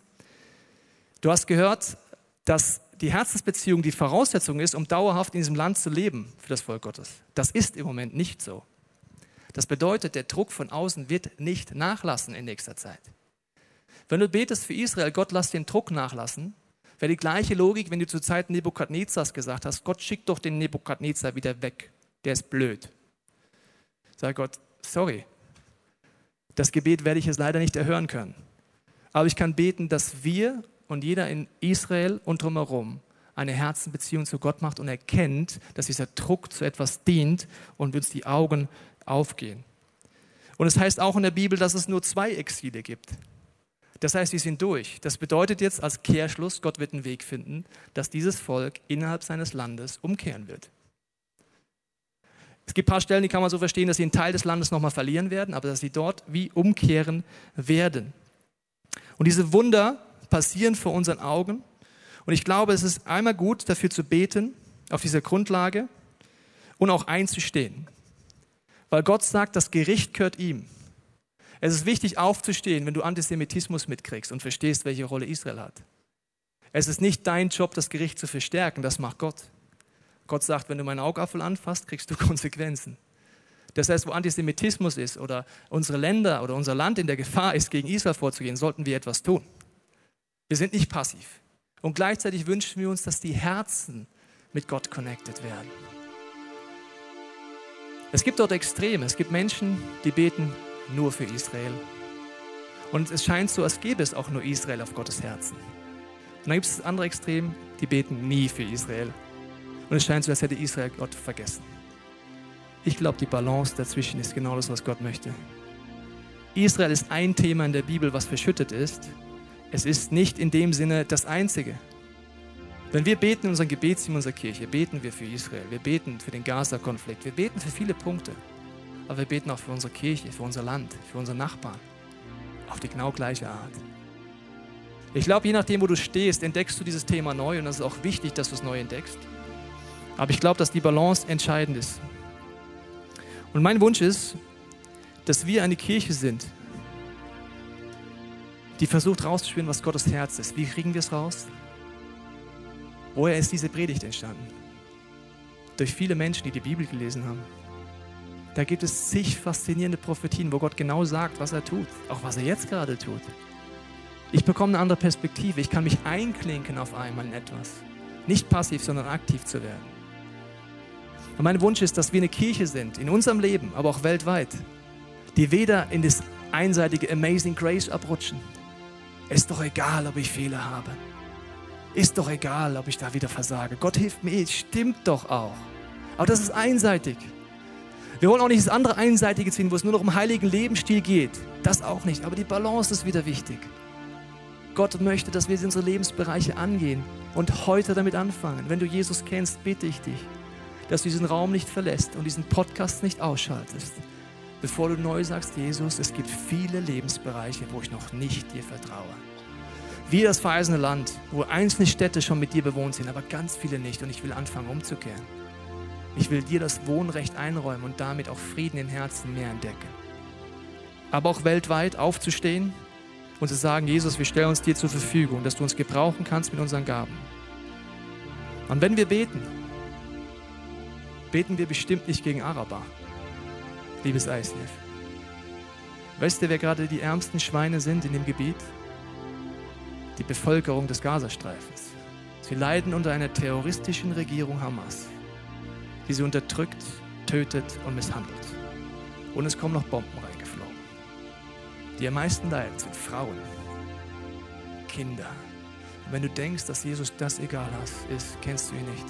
[SPEAKER 2] du hast gehört, dass die Herzensbeziehung die Voraussetzung ist, um dauerhaft in diesem Land zu leben für das Volk Gottes. Das ist im Moment nicht so. Das bedeutet, der Druck von außen wird nicht nachlassen in nächster Zeit. Wenn du betest für Israel, Gott lass den Druck nachlassen, wäre die gleiche Logik, wenn du zur Zeit Nebukadnezars gesagt hast, Gott schickt doch den Nebukadnezar wieder weg der ist blöd. Sag Gott, sorry, das Gebet werde ich jetzt leider nicht erhören können. Aber ich kann beten, dass wir und jeder in Israel und drumherum eine Herzenbeziehung zu Gott macht und erkennt, dass dieser Druck zu etwas dient und uns die Augen aufgehen. Und es heißt auch in der Bibel, dass es nur zwei Exile gibt. Das heißt, wir sind durch. Das bedeutet jetzt als Kehrschluss, Gott wird einen Weg finden, dass dieses Volk innerhalb seines Landes umkehren wird. Es gibt ein paar Stellen, die kann man so verstehen, dass sie einen Teil des Landes nochmal verlieren werden, aber dass sie dort wie umkehren werden. Und diese Wunder passieren vor unseren Augen. Und ich glaube, es ist einmal gut, dafür zu beten, auf dieser Grundlage und auch einzustehen. Weil Gott sagt, das Gericht gehört ihm. Es ist wichtig aufzustehen, wenn du Antisemitismus mitkriegst und verstehst, welche Rolle Israel hat. Es ist nicht dein Job, das Gericht zu verstärken, das macht Gott. Gott sagt, wenn du meinen Augapfel anfasst, kriegst du Konsequenzen. Das heißt, wo Antisemitismus ist oder unsere Länder oder unser Land in der Gefahr ist, gegen Israel vorzugehen, sollten wir etwas tun. Wir sind nicht passiv. Und gleichzeitig wünschen wir uns, dass die Herzen mit Gott connected werden. Es gibt dort Extreme. Es gibt Menschen, die beten nur für Israel. Und es scheint so, als gäbe es auch nur Israel auf Gottes Herzen. Und dann gibt es das andere Extrem, die beten nie für Israel. Und es scheint so, als hätte Israel Gott vergessen. Ich glaube, die Balance dazwischen ist genau das, was Gott möchte. Israel ist ein Thema in der Bibel, was verschüttet ist. Es ist nicht in dem Sinne das einzige. Wenn wir beten in unserem Gebetsteam unserer Kirche, beten wir für Israel, wir beten für den Gaza-Konflikt, wir beten für viele Punkte. Aber wir beten auch für unsere Kirche, für unser Land, für unsere Nachbarn. Auf die genau gleiche Art. Ich glaube, je nachdem, wo du stehst, entdeckst du dieses Thema neu und das ist auch wichtig, dass du es neu entdeckst. Aber ich glaube, dass die Balance entscheidend ist. Und mein Wunsch ist, dass wir eine Kirche sind, die versucht rauszuspüren, was Gottes Herz ist. Wie kriegen wir es raus? Woher ist diese Predigt entstanden? Durch viele Menschen, die die Bibel gelesen haben. Da gibt es zig faszinierende Prophetien, wo Gott genau sagt, was er tut, auch was er jetzt gerade tut. Ich bekomme eine andere Perspektive. Ich kann mich einklinken auf einmal in etwas. Nicht passiv, sondern aktiv zu werden. Und mein Wunsch ist, dass wir eine Kirche sind, in unserem Leben, aber auch weltweit, die weder in das einseitige Amazing Grace abrutschen. Ist doch egal, ob ich Fehler habe. Ist doch egal, ob ich da wieder versage. Gott hilft mir, stimmt doch auch. Aber das ist einseitig. Wir wollen auch nicht das andere Einseitige ziehen, wo es nur noch um heiligen Lebensstil geht. Das auch nicht. Aber die Balance ist wieder wichtig. Gott möchte, dass wir unsere Lebensbereiche angehen und heute damit anfangen. Wenn du Jesus kennst, bitte ich dich, dass du diesen Raum nicht verlässt und diesen Podcast nicht ausschaltest, bevor du neu sagst, Jesus, es gibt viele Lebensbereiche, wo ich noch nicht dir vertraue. Wie das verheißene Land, wo einzelne Städte schon mit dir bewohnt sind, aber ganz viele nicht. Und ich will anfangen umzukehren. Ich will dir das Wohnrecht einräumen und damit auch Frieden im Herzen mehr entdecken. Aber auch weltweit aufzustehen und zu sagen, Jesus, wir stellen uns dir zur Verfügung, dass du uns gebrauchen kannst mit unseren Gaben. Und wenn wir beten, beten wir bestimmt nicht gegen Araber, liebes ICF. Weißt du, wer gerade die ärmsten Schweine sind in dem Gebiet? die Bevölkerung des Gazastreifens. Sie leiden unter einer terroristischen Regierung Hamas, die sie unterdrückt, tötet und misshandelt. Und es kommen noch Bomben reingeflogen. Die am meisten leiden sind Frauen, Kinder. Und wenn du denkst, dass Jesus das egal ist, kennst du ihn nicht.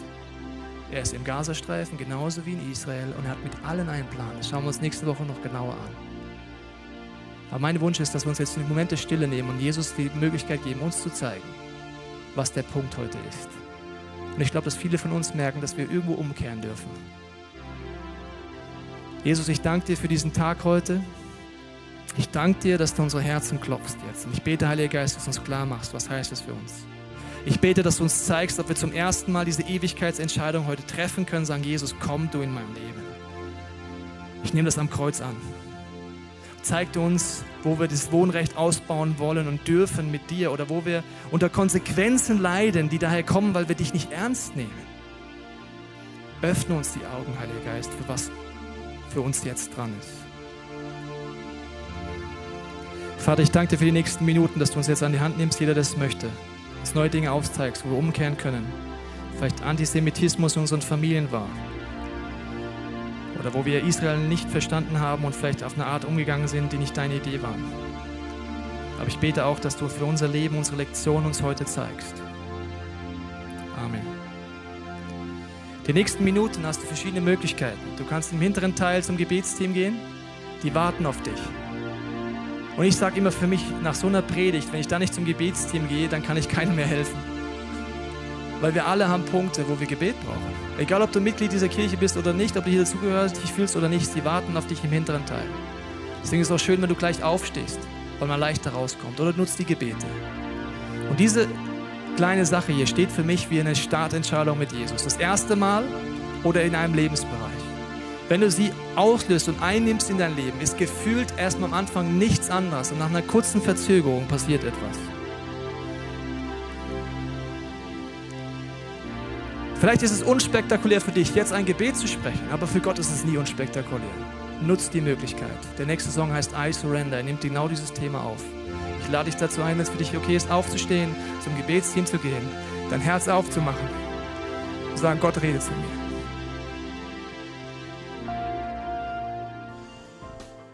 [SPEAKER 2] Er ist im Gazastreifen genauso wie in Israel und er hat mit allen einen Plan. Das schauen wir uns nächste Woche noch genauer an. Aber mein Wunsch ist, dass wir uns jetzt einen Moment der Stille nehmen und Jesus die Möglichkeit geben, uns zu zeigen, was der Punkt heute ist. Und ich glaube, dass viele von uns merken, dass wir irgendwo umkehren dürfen. Jesus, ich danke dir für diesen Tag heute. Ich danke dir, dass du unsere Herzen klopfst jetzt. Und ich bete, Heiliger Geist, dass du uns klar machst, was heißt das für uns. Ich bete, dass du uns zeigst, ob wir zum ersten Mal diese Ewigkeitsentscheidung heute treffen können, sagen, Jesus, komm du in mein Leben. Ich nehme das am Kreuz an zeigt uns, wo wir das Wohnrecht ausbauen wollen und dürfen mit dir oder wo wir unter Konsequenzen leiden, die daher kommen, weil wir dich nicht ernst nehmen. Öffne uns die Augen, Heiliger Geist, für was für uns jetzt dran ist. Vater, ich danke dir für die nächsten Minuten, dass du uns jetzt an die Hand nimmst, jeder das möchte. Dass neue Dinge aufzeigst, wo wir umkehren können. Vielleicht Antisemitismus in unseren Familien war oder wo wir Israel nicht verstanden haben und vielleicht auf eine Art umgegangen sind, die nicht deine Idee war. Aber ich bete auch, dass du für unser Leben, unsere Lektion uns heute zeigst. Amen. Die nächsten Minuten hast du verschiedene Möglichkeiten. Du kannst im hinteren Teil zum Gebetsteam gehen. Die warten auf dich. Und ich sage immer für mich, nach so einer Predigt, wenn ich da nicht zum Gebetsteam gehe, dann kann ich keinem mehr helfen. Weil wir alle haben Punkte, wo wir Gebet brauchen. Egal, ob du Mitglied dieser Kirche bist oder nicht, ob du hier dazugehörst, dich fühlst oder nicht, sie warten auf dich im hinteren Teil. Deswegen ist es auch schön, wenn du gleich aufstehst, weil man leichter rauskommt. Oder nutzt die Gebete. Und diese kleine Sache hier steht für mich wie eine Startentscheidung mit Jesus. Das erste Mal oder in einem Lebensbereich. Wenn du sie auslöst und einnimmst in dein Leben, ist gefühlt erstmal am Anfang nichts anderes und nach einer kurzen Verzögerung passiert etwas. Vielleicht ist es unspektakulär für dich, jetzt ein Gebet zu sprechen, aber für Gott ist es nie unspektakulär. Nutzt die Möglichkeit. Der nächste Song heißt I Surrender. Er nimmt genau dieses Thema auf. Ich lade dich dazu ein, wenn es für dich okay ist, aufzustehen, zum Gebetsteam zu gehen, dein Herz aufzumachen und sagen, Gott redet zu mir.